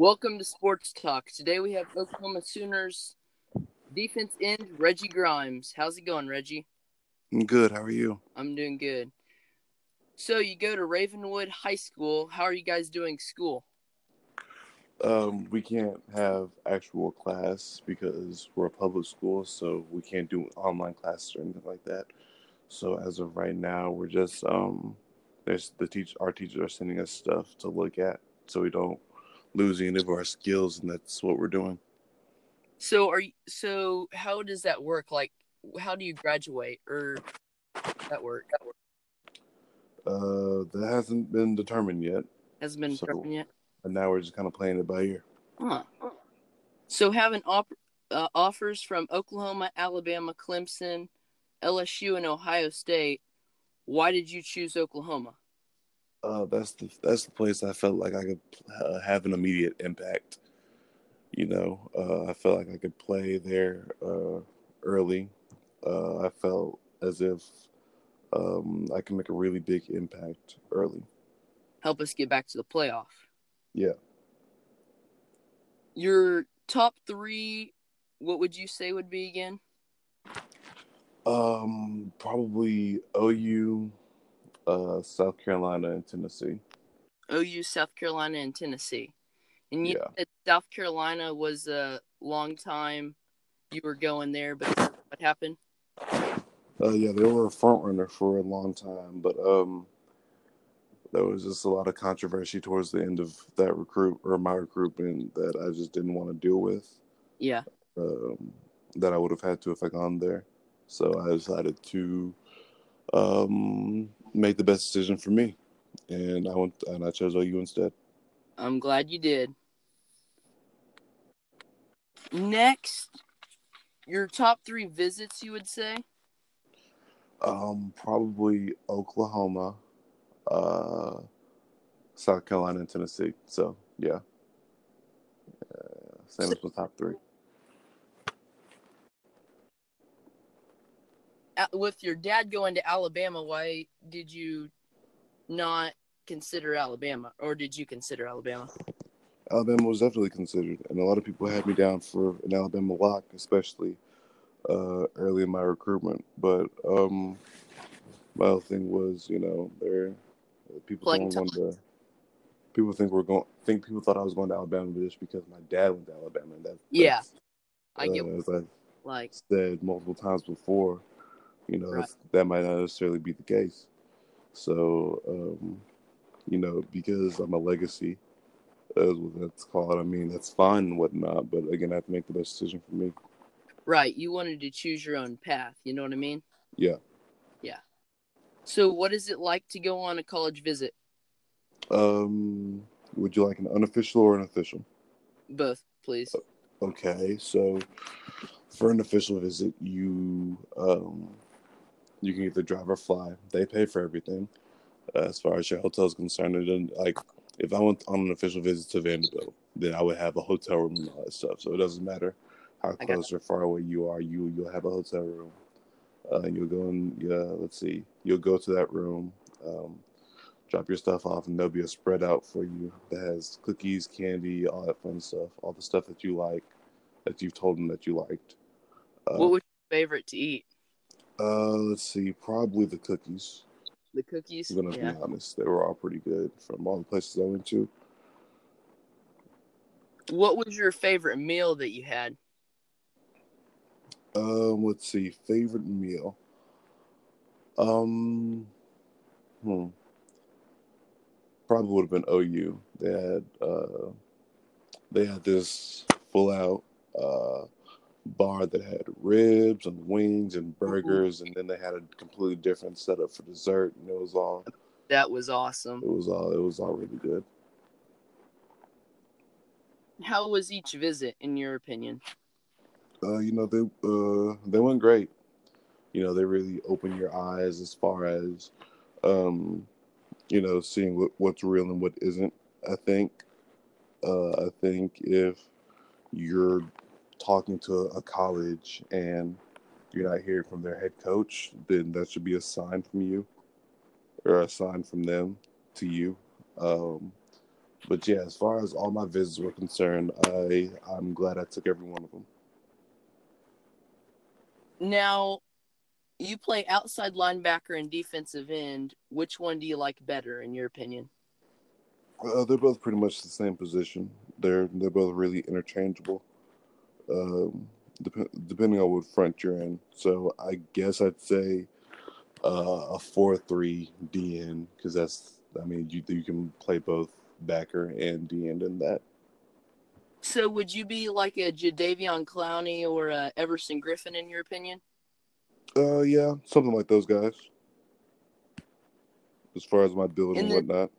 Welcome to Sports Talk. Today we have Oklahoma Sooners defense end Reggie Grimes. How's it going, Reggie? I'm good. How are you? I'm doing good. So you go to Ravenwood High School. How are you guys doing school? Um, we can't have actual class because we're a public school, so we can't do online classes or anything like that. So as of right now, we're just um, there's the teach our teachers are sending us stuff to look at, so we don't lose any of our skills, and that's what we're doing. So are you, so how does that work? Like, how do you graduate or that work? That work Uh, that hasn't been determined yet, hasn't been So- determined yet. and now we're just kind of playing it by ear. Huh. So having op- uh, offers from Oklahoma, Alabama, Clemson, LSU, and Ohio State. Why did you choose Oklahoma? Uh, that's the that's the place I felt like I could uh, have an immediate impact. You know, uh, I felt like I could play there uh, early. Uh, I felt as if um, I can make a really big impact early. Help us get back to the playoff. Yeah. Your top three, what would you say would be again? Um, probably OU, uh, South Carolina, and Tennessee. OU, South Carolina, and Tennessee. And you Yeah. said South Carolina was a long time you were going there, but what happened? Uh, yeah, they were a front runner for a long time, but um, there was just a lot of controversy towards the end of that recruit or my recruitment that I just didn't want to deal with. Yeah. Um, that I would have had to if I gone there. So I decided to um, make the best decision for me, and I went and I chose OU instead. I'm glad you did. Next, your top three visits, you would say? Um, probably Oklahoma, uh, South Carolina, and Tennessee. So yeah, uh, same as my top three. With your dad going to Alabama, why did you not consider Alabama? Or did you consider Alabama? Alabama was definitely considered, and a lot of people had me down for an Alabama lock, especially uh, early in my recruitment. But um, my other thing was, you know, there people don't want to. People think we're going. Think people thought I was going to Alabama but just because my dad went to Alabama. And that, Yeah, I get uh, as I like said multiple times before, you know, Right. that might not necessarily be the case. So, um, you know, because I'm a legacy, as what that's called, I mean, that's fine and whatnot, but again, I have to make the best decision for me. right. You wanted to choose your own path. You know what I mean? Yeah. Yeah. So, what is it like to go on a college visit? Um, would you like an unofficial or an official? Both, please. Okay, so for an official visit, you um, you can either drive or fly. They pay for everything uh, as far as your hotel is concerned. And like, if I went on an official visit to Vanderbilt, then I would have a hotel room and all that stuff. So it doesn't matter how close or far away you are. You you'll have a hotel room. Uh, and you'll go and yeah, let's see, you'll go to that room. Um, drop your stuff off, and there'll be a spread out for you that has cookies, candy, all that fun stuff, all the stuff that you like, that you've told them that you liked. Uh, What was your favorite to eat? Uh, let's see, probably the cookies. The cookies? I'm gonna Yeah. be honest; they were all pretty good from all the places I went to. What was your favorite meal that you had? Um, let's see, favorite meal. Um, hmm, probably would have been OU. They had uh, they had this full out uh bar that had ribs and wings and burgers, and then they had a completely different setup for dessert, and it was all That was awesome. it was all it was all really good. How was each visit, in your opinion? uh, you know, they uh, they went great. You know, they really open your eyes as far as, um, you know, seeing what, what's real and what isn't. I think, uh, I think if you're talking to a college and you're not hearing from their head coach, then that should be a sign from you, or a sign from them to you. Um, but yeah, as far as all my visits were concerned, I I'm glad I took every one of them. Now, you play outside linebacker and defensive end. Which one do you like better, in your opinion? Uh, they're both pretty much the same position. They're they're both really interchangeable, um, dep- depending on what front you're in. So I guess I'd say uh, a four-three DE because that's I mean you you can play both backer and DE in that. So, would you be like a Jadeveon Clowney or a Everson Griffen in your opinion? Uh, yeah, something like those guys. As far as my build And and whatnot.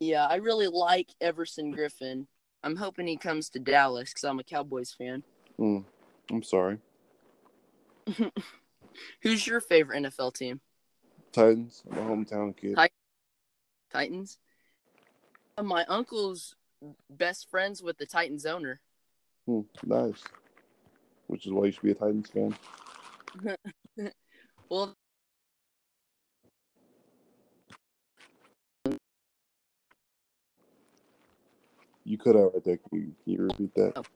Yeah, I really like Everson Griffen. I'm hoping he comes to Dallas because I'm a Cowboys fan. Mm, I'm sorry, Who's your favorite NFL team? Titans. I'm a hometown kid. Ti- Titans. My uncle's best friends with the Titans owner. Hmm, nice. Which is why you should be a Titans fan. Well, You cut out right there. Can you, can you repeat that?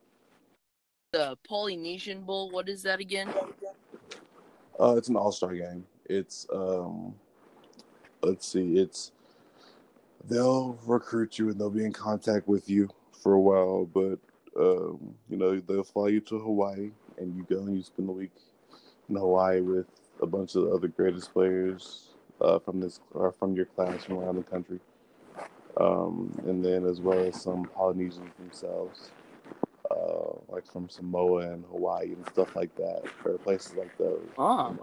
the Polynesian Bowl. What is that again? Uh, it's an All Star game. It's um, let's see, it's they'll recruit you and they'll be in contact with you for a while, but um, you know they'll fly you to Hawaii and you go and you spend the week in Hawaii with a bunch of the other greatest players uh, from this or from your class from around the country, um, and then as well as some Polynesians themselves. Uh, like from Samoa and Hawaii and stuff like that, or places like those Ah,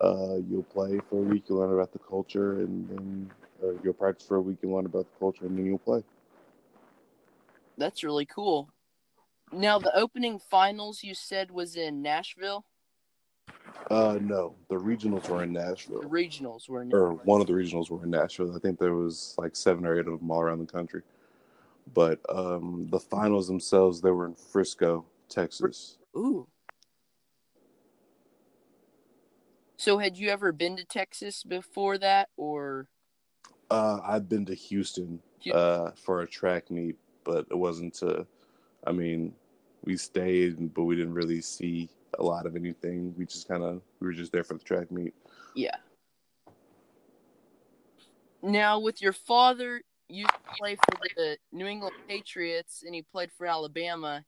uh, you'll play for a week, you'll learn about the culture, and then or you'll practice for a week and learn about the culture, and then you'll play. that's really cool. Now, the opening finals you said was in Nashville. Uh, no, the regionals were in Nashville. The regionals were in. or one of the regionals were in Nashville. I think there was like seven or eight of them all around the country, but um, the finals themselves they were in Frisco, Texas. Ooh. So, had you ever been to Texas before that, or Uh, I've been to Houston Hu- uh, for a track meet, but it wasn't to. I mean, we stayed, but we didn't really see a lot of anything. We just kind of we were just there for the track meet. yeah? Now, with your father, you play for the New England Patriots, and he played for Alabama.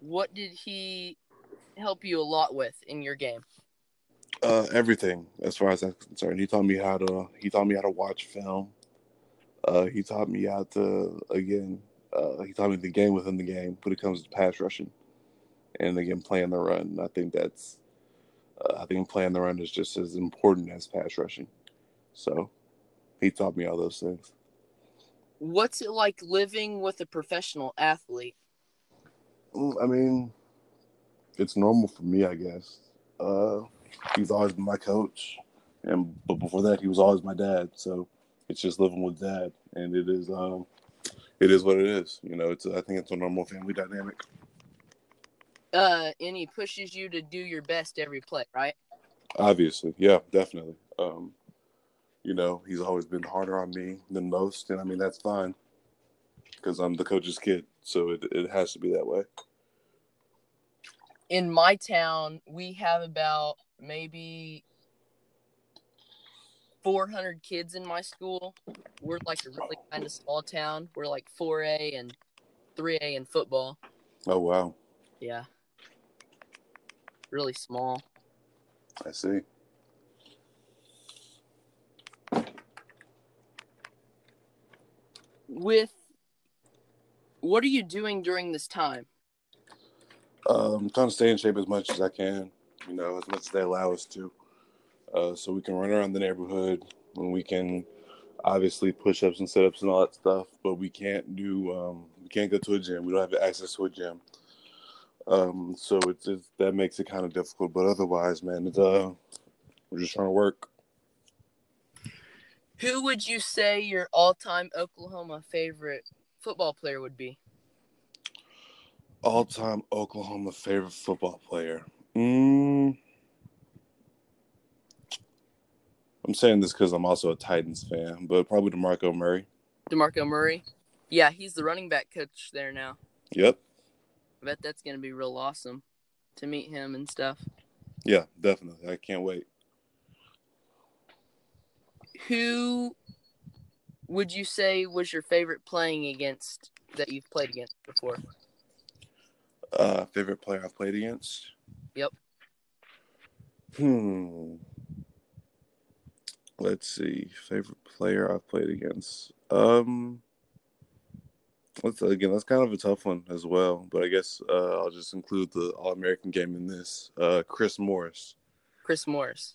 What did he help you a lot with in your game? Uh, everything as far as I'm concerned. He taught me how to. He taught me how to watch film. Uh, he taught me how to again. Uh, he taught me the game within the game when it comes to pass rushing, and again playing the run. I think that's. Uh, I think playing the run is just as important as pass rushing. So, he taught me all those things. What's it like living with a professional athlete? Mm, I mean, it's normal for me, I guess. Uh, he's always been my coach, and but before that, he was always my dad. So it's just living with dad, and it is um, it is what it is. You know, it's I think it's a normal family dynamic. Uh, and he pushes you to do your best every play, right? Obviously, yeah, definitely. Um, you know, he's always been harder on me than most, and I mean that's fine because I'm the coach's kid, so it it has to be that way. in my town, we have about maybe 400 kids in my school. We're like a really kind of small town. We're like 4A and 3A in football. Oh wow, Yeah. Really small. I see. With what are you doing during this time? Um, I'm trying to stay in shape as much as I can, you know, as much as they allow us to, uh, so we can run around the neighborhood and we can obviously push ups and sit ups and all that stuff, but we can't do, um, we can't go to a gym. We don't have access to a gym. Um, so it's, it's that makes it kind of difficult, but otherwise, man, it's, uh, we're just trying to work. Who would you say your all-time Oklahoma favorite football player would be? All time Oklahoma favorite football player. Mm, I'm saying this because I'm also a Titans fan, but probably DeMarco Murray. DeMarco Murray. Yeah, he's the running back coach there now. Yep. I bet that's gonna be real awesome to meet him and stuff. Yeah, definitely. I can't wait. Who would you say was your favorite playing against that you've played against before? Uh, favorite player I've played against? Yep. Hmm. Let's see. Favorite player I've played against. Um. Let's again. That's kind of a tough one as well. But I guess uh, I'll just include the All American game in this. Uh, Chris Morris. Chris Morris,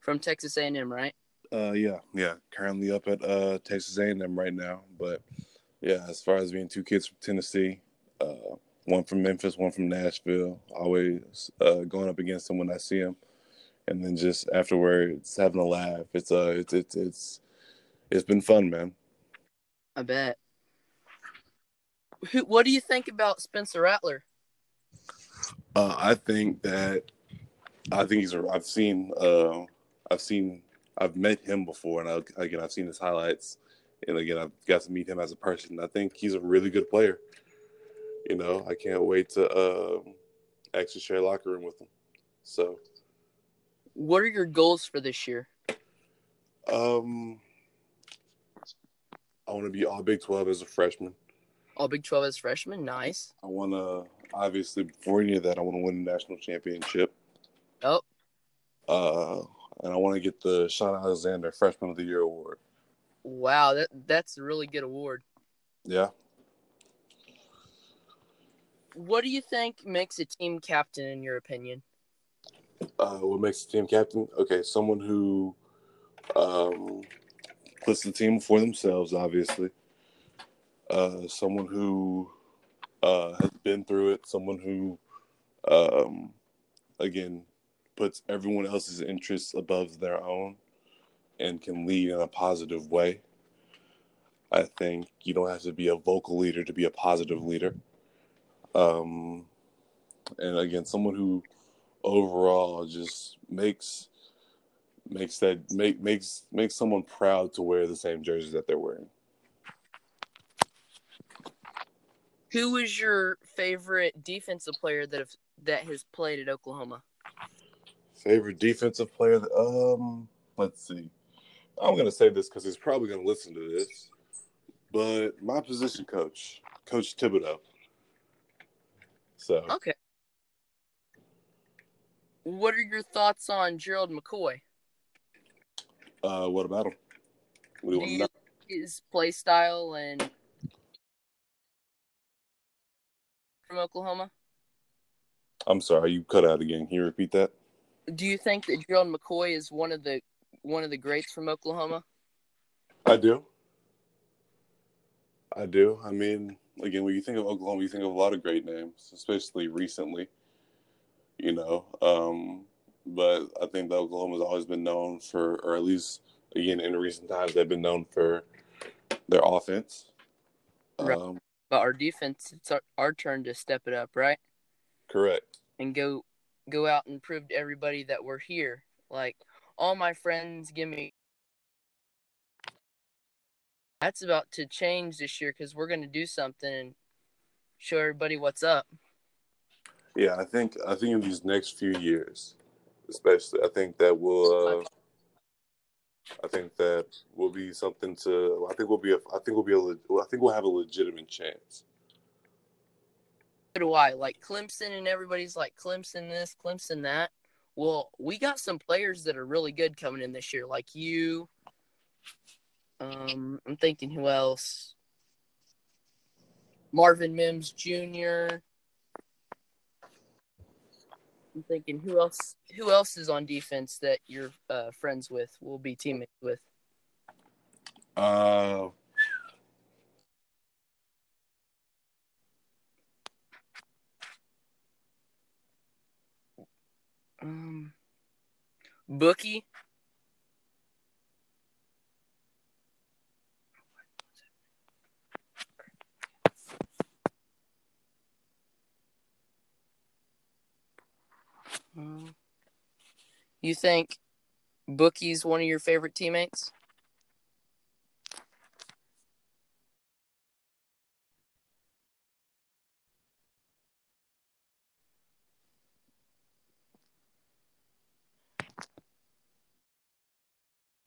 from Texas A&M, right? Uh, yeah, yeah. Currently up at uh Texas A&M right now. But yeah, as far as being two kids from Tennessee, uh, one from Memphis, one from Nashville. Always uh, going up against them when I see them, and then just afterwards having a laugh. It's uh, it's it's it's it's been fun, man. I bet. Who, what do you think about Spencer Rattler? Uh, I think that I think he's. A, I've seen. Uh, I've seen. I've met him before, and I, again, I've seen his highlights, and again, I've got to meet him as a person. I think he's a really good player. You know, I can't wait to uh, actually share a locker room with him. So, what are your goals for this year? Um, I want to be all Big Twelve as a freshman. All Big Twelve as freshman, nice. I want to obviously before any of that, I want to win a national championship. Oh. Uh, and I want to get the Shaun Alexander Freshman of the Year award. Wow, that that's a really good award. Yeah. What do you think makes a team captain, in your opinion? Uh, what makes a team captain? Okay, someone who um, puts the team before themselves, obviously. Uh, someone who uh, has been through it. Someone who, um, again, puts everyone else's interests above their own and can lead in a positive way. I think you don't have to be a vocal leader to be a positive leader. Um, and again, someone who overall just makes makes that make makes makes someone proud to wear the same jersey that they're wearing. Who is your favorite defensive player that have that has played at Oklahoma? Favorite defensive player? That, um, let's see. I'm gonna say this because he's probably gonna listen to this, but my position coach, Coach Thibodeaux. So okay. What are your thoughts on Gerald McCoy? Uh, what about him? What do you Do you like his play style and from Oklahoma? I'm sorry, you cut out again. Can you repeat that? Do you think that Gerald McCoy is one of the one of the greats from Oklahoma? I do. I do. I mean, again, when you think of Oklahoma, you think of a lot of great names, especially recently. You know, um, but I think that Oklahoma's always been known for, or at least again in recent times, they've been known for their offense. Right. Um, But our defense, it's our, our turn to step it up, right? correct. And go go out and prove to everybody that we're here. Like all my friends give me. That's about to change this year because we're going to do something and show everybody what's up. Yeah, I think I think in these next few years, especially, I think that will. Uh, I think that will be something to. I think we'll be. A, I think we'll be. A, I think we'll have a legitimate chance. Do I. Like Clemson and everybody's like Clemson this, Clemson that. Well, we got some players that are really good coming in this year, like you. Um, I'm thinking who else? Marvin Mims Jr. I'm thinking who else? Who else is on defense that you're uh, friends with? Will be teammates with. Uh, Um, Bookie. Um, you think Bookie's one of your favorite teammates?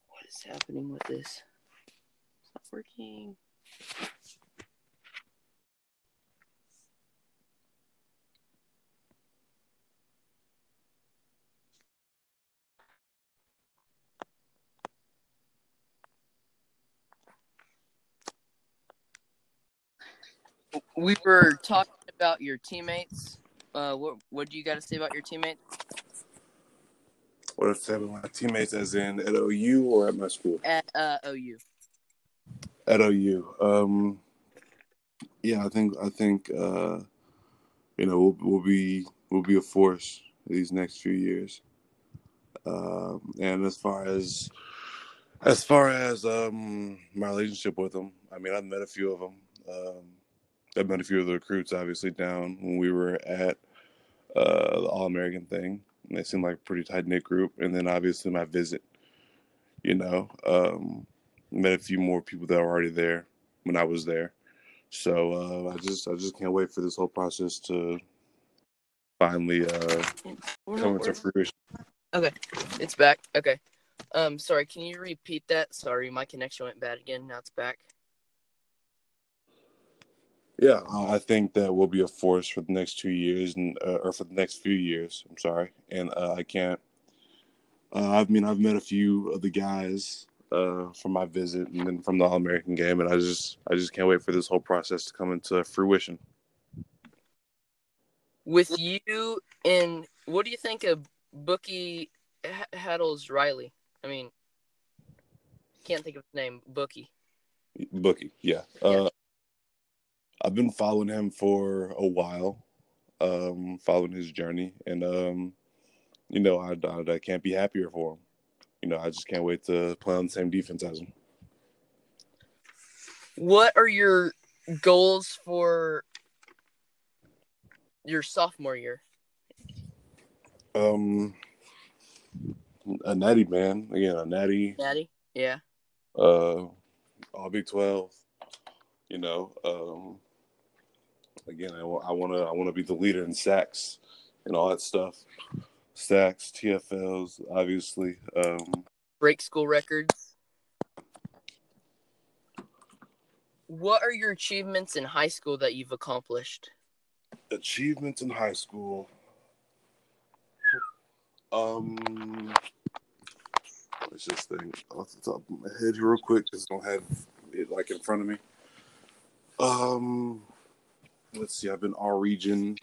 What is happening with this? It's not working. We were talking about your teammates. Uh, what what do you got to say about your teammates? What if about my teammates, as in at OU or at my school? At uh, OU. At OU, um, yeah, I think I think uh, you know we'll, we'll be we'll be a force these next few years. Um, and as far as as far as um, my relationship with them, I mean, I've met a few of them. Um, I've met a few of the recruits, obviously, down when we were at uh, the All American thing. And they seemed like a pretty tight knit group. And then obviously my visit, you know, um, met a few more people that were already there when I was there. So uh, I just I just can't wait for this whole process to finally uh, come into fruition. Okay, it's back. Okay. Um, sorry, can you repeat that? Sorry, my connection went bad again. Now it's back. Yeah, uh, I think that will be a force for the next two years, and uh, or for the next few years. I'm sorry, and uh, I can't. Uh, I mean, I've met a few of the guys uh, from my visit, and then from the All American game, and I just, I just can't wait for this whole process to come into fruition. With you and what do you think of Bookie H- Haddles Riley? I mean, can't think of his name. Bookie. Bookie, yeah. Yeah. I've been following him for a while, um, following his journey, and um, you know, I, I, I can't be happier for him. You know, I just can't wait to play on the same defense as him. What are your goals for your sophomore year? Um, a natty man again, a natty, Natty? Yeah. uh, all Big Twelve. You know, um, again, I, I want to I want to be the leader in sacks and all that stuff. Sacks, TFLs, obviously. Um, Break school records. What are your achievements in high school that you've accomplished? achievements in high school. Um, let's just think off the top of my head here real quick because I don't have it like in front of me. Um, let's see. I've been our region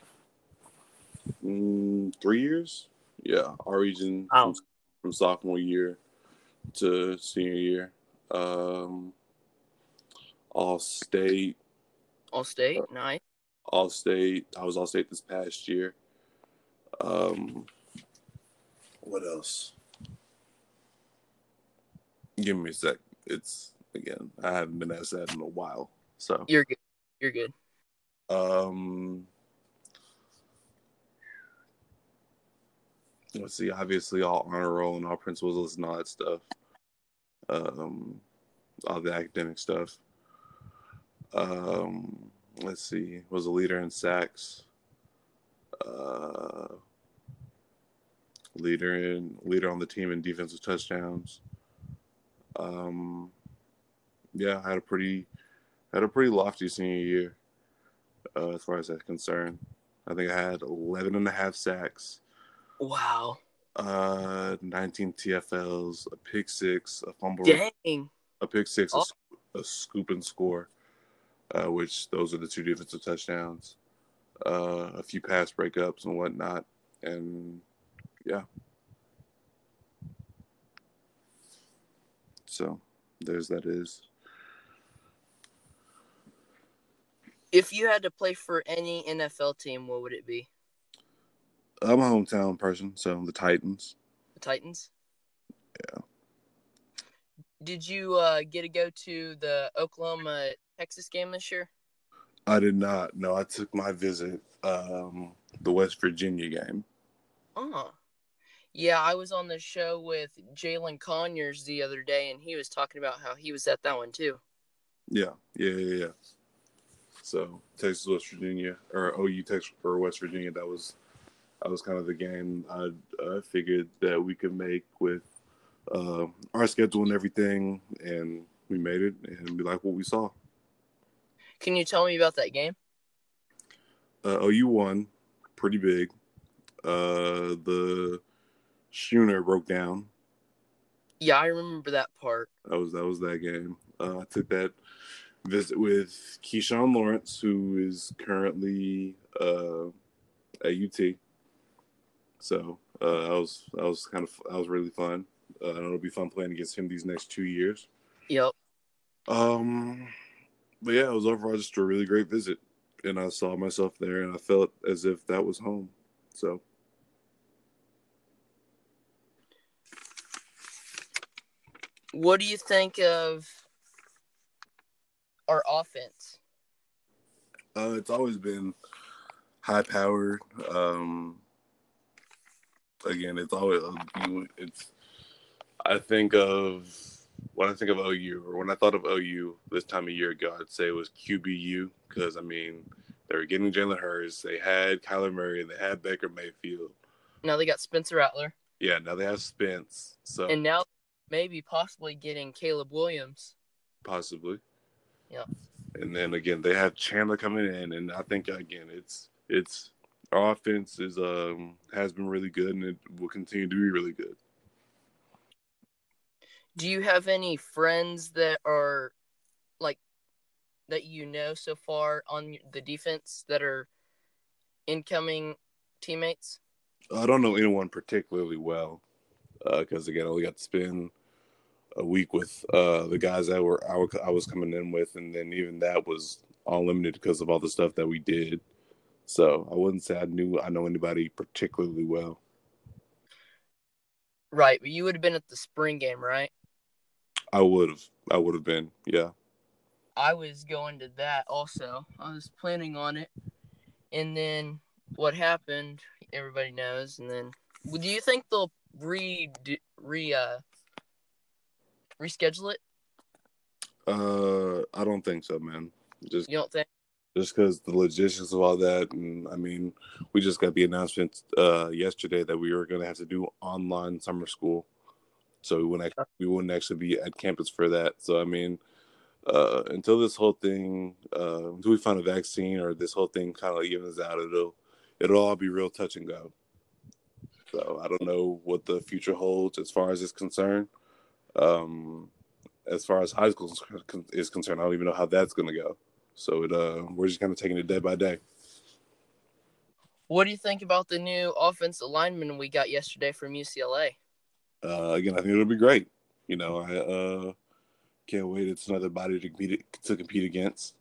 mm, three years. Yeah, our region from, from sophomore year to senior year. Um, all state All state? Nice. all state. I was all state this past year. Um, what else? Give me a sec. It's again. I haven't been asked that in a while. So, You're good. You're good. Um, let's see. Obviously, all honor roll and all principals list and all that stuff. Um, all the academic stuff. Um, let's see. Was a leader in sacks. Uh, leader in leader on the team in defensive touchdowns. Um, yeah, I had a pretty had a pretty lofty senior year uh, as far as that's concerned. I think I had 11 and a half sacks, Wow. uh, 19 TFLs, a pick six, a fumble, Dang. a pick six, a, Oh. a scoop and score, uh, which those are the two defensive touchdowns, uh, a few pass breakups and whatnot, and yeah. So there's that is. If you had to play for any NFL team, what would it be? I'm a hometown person, so the Titans. The Titans? Yeah. Did you uh, get to go to the Oklahoma Texas game this year? I did not. No, I took my visit um, the West Virginia game. Oh. Yeah, I was on the show with Jalin Conyers the other day, and he was talking about how he was at that one too. Yeah, yeah, yeah, yeah. So Texas, West Virginia, or OU Texas or West Virginia. That was that was kind of the game I uh, figured that we could make with uh, our schedule and everything, and we made it, and we like what we saw. Can you tell me about that game? Uh, OU won, pretty big. Uh, the schooner broke down. Yeah, I remember that part. That was that was that game. Uh, I took that visit with Keyshawn Lawrence, who is currently uh, at UT. So uh, that was that was kind of that was really fun. Uh, I know it'll be fun playing against him these next two years. Yep. Um, but yeah, it was overall just a really great visit, and I saw myself there, and I felt as if that was home. So. What do you think of our offense? Uh, it's always been high powered. Um, again, it's always it's. I think of when I think of OU or when I thought of OU this time a year ago, I'd say it was QBU because I mean they were getting Jalen Hurts, they had Kyler Murray, and they had Baker Mayfield. Now they got Spencer Rattler. Yeah, now they have Spence. So and now maybe possibly getting Caleb Williams. Possibly. Yeah. And then again, they have Chandler coming in, and I think again, it's it's our offense is um has been really good, and it will continue to be really good. Do you have any friends that are like that you know so far on the defense that are incoming teammates? I don't know anyone particularly well because uh, again, I only got to spend a week with uh, the guys that were I, I was coming in with, and then even that was all limited because of all the stuff that we did. So I wouldn't say I knew I know anybody particularly well. Right, but you would have been at the spring game, right? I would have. I would have been. Yeah. I was going to that also. I was planning on it, and then what happened, everybody knows. And then, do you think they'll re re uh reschedule it? Uh, I don't think so, man. Just you don't think? Just because the logistics of all that, and I mean, we just got the announcement uh, yesterday that we were going to have to do online summer school, so we wouldn't actually, we wouldn't actually be at campus for that. So I mean, uh, until this whole thing, uh, until we find a vaccine or this whole thing kind of evens out, it'll it'll all be real touch and go. So I don't know what the future holds as far as it's concerned. Um, as far as high school is concerned, I don't even know how that's going to go. So it, uh, we're just kind of taking it day by day. What do you think about the new offensive lineman we got yesterday from UCLA? Uh, again, I think it'll be great. You know, I uh, can't wait. It's another body to compete to compete against,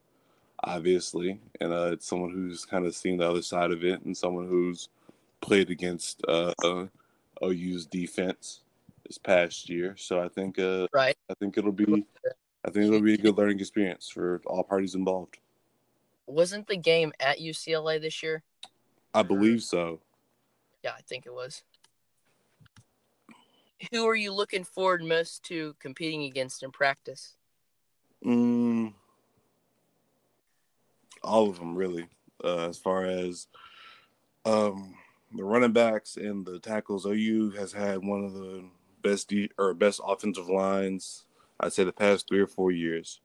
obviously, and uh, it's someone who's kind of seen the other side of it, and someone who's played against uh, uh OU's defense this past year. So I think uh right. I think it'll be I think it'll be a good learning experience for all parties involved. Wasn't the game at UCLA this year? I believe so. Yeah, I think it was. Who are you looking forward most to competing against in practice? Mm, all of them, really. Uh, as far as um, the running backs and the tackles, OU has had one of the best de- or best offensive lines I'd say the past three or four years,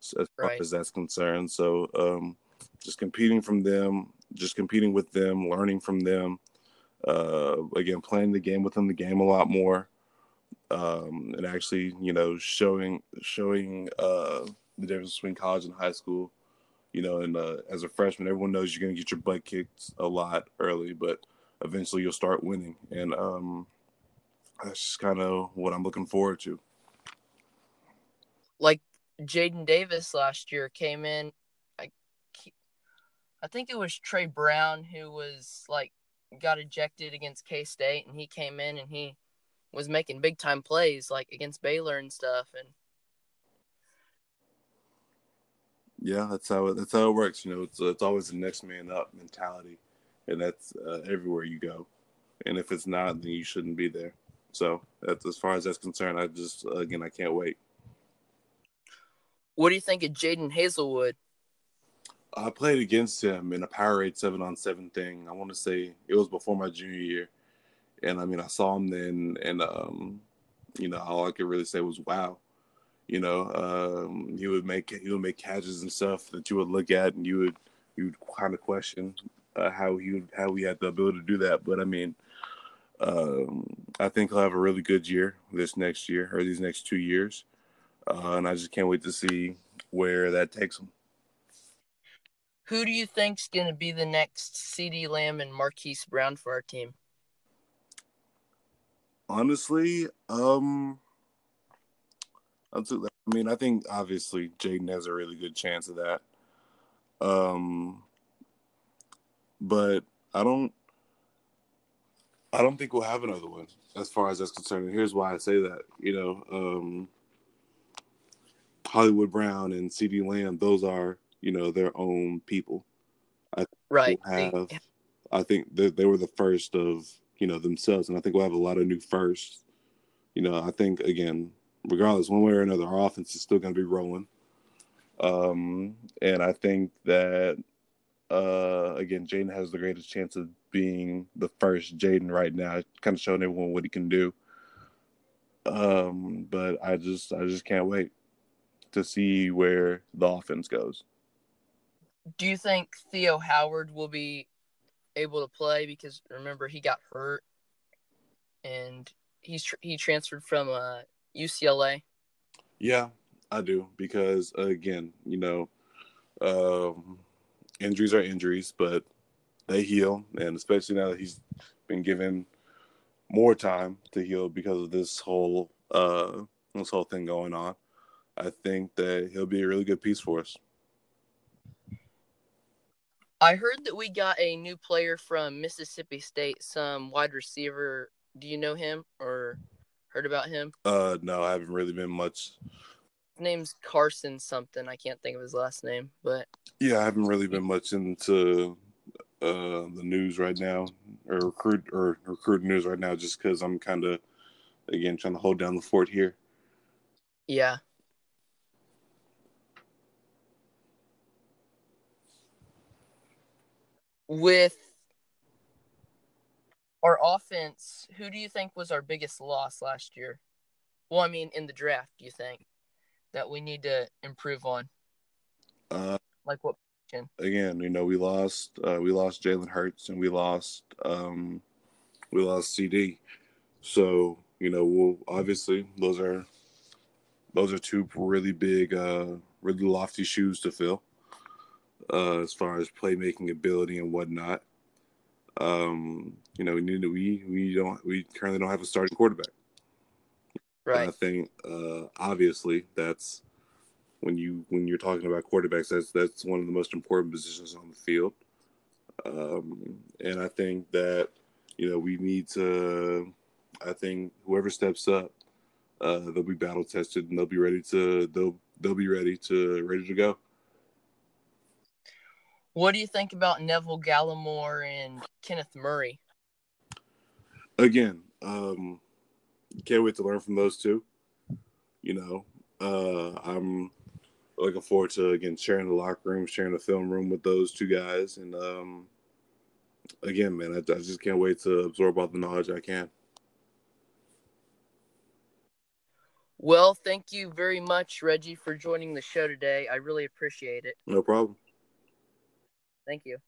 as far right. as that's concerned. So um, just competing from them, just competing with them, learning from them. Uh, again, playing the game within the game a lot more, um, and actually, you know, showing showing uh, the difference between college and high school. You know, and uh, as a freshman, everyone knows you're going to get your butt kicked a lot early, but eventually you'll start winning. And um, that's just kind of what I'm looking forward to. Like Jaden Davis last year came in, I, I think it was Trey Brown who was like got ejected against K State, and he came in and he was making big time plays like against Baylor and stuff, and yeah, that's how it, that's how it works. You know, it's it's always the next man up mentality, and that's uh, everywhere you go. and if it's not, then you shouldn't be there. So that's as far as that's concerned. I just again I can't wait. What do you think of Jadon Haselwood? I played against him in a Powerade seven on seven thing. I want to say it was before my junior year, and I mean I saw him then, and um, you know all I could really say was wow. You know, um, he would make he would make catches and stuff that you would look at and you would you would kind of question uh, how he would, how he had the ability to do that. But I mean, um, I think he'll have a really good year this next year or these next two years, uh, and I just can't wait to see where that takes him. Who do you think's going to be the next CeeDee Lamb and Marquise Brown for our team? Honestly, um, I mean, I think obviously Jadon has a really good chance of that. Um, but I don't, I don't think we'll have another one as far as that's concerned. And here's why I say that. You know, um, Hollywood Brown and CeeDee Lamb, those are you know their own people. I right. Have, I think that they were the first of you know themselves, and I think we'll have a lot of new firsts. You know, I think again, regardless, one way or another, our offense is still going to be rolling. Um, and I think that uh, again, Jadon has the greatest chance of being the first Jadon right now, kind of showing everyone what he can do. Um, but I just, I just can't wait to see where the offense goes. Do you think Theo Howard will be able to play? Because remember, he got hurt, and he's he transferred from uh, UCLA. Yeah, I do because again, you know, um, injuries are injuries, but they heal, and especially now that he's been given more time to heal because of this whole uh, this whole thing going on, I think that he'll be a really good piece for us. I heard that we got a new player from Mississippi State, some wide receiver. Do you know him or heard about him? Uh, no, I haven't really been much name's Carson something. I can't think of his last name, but yeah, I haven't really been much into uh, the news right now or recruit or recruit news right now, just because I'm kind of again trying to hold down the fort here. Yeah. With our offense, who do you think was our biggest loss last year? Well, I mean, in the draft, do you think? That we need to improve on? Uh, like what? Again, you know, we lost uh, we lost Jalen Hurts and we lost um, we lost CeeDee. So you know, we'll obviously those are those are two really big, uh, really lofty shoes to fill uh, as far as playmaking ability and whatnot. Um, you know, we need to, we we don't we currently don't have a starting quarterback. Right. I think uh, obviously that's when you when you're talking about quarterbacks, that's that's one of the most important positions on the field. Um, and I think that you know we need to. I think whoever steps up, uh, they'll be battle tested and they'll be ready to they'll they'll be ready to ready to go. What do you think about Neville Gallimore and Kenneth Murray? Again, um, can't wait to learn from those two. You know, uh, I'm looking forward to again sharing the locker room, sharing the film room with those two guys, and um, again, man, I, I just can't wait to absorb all the knowledge I can. Well, thank you very much, Reggie, for joining the show today. I really appreciate it. No problem. Thank you.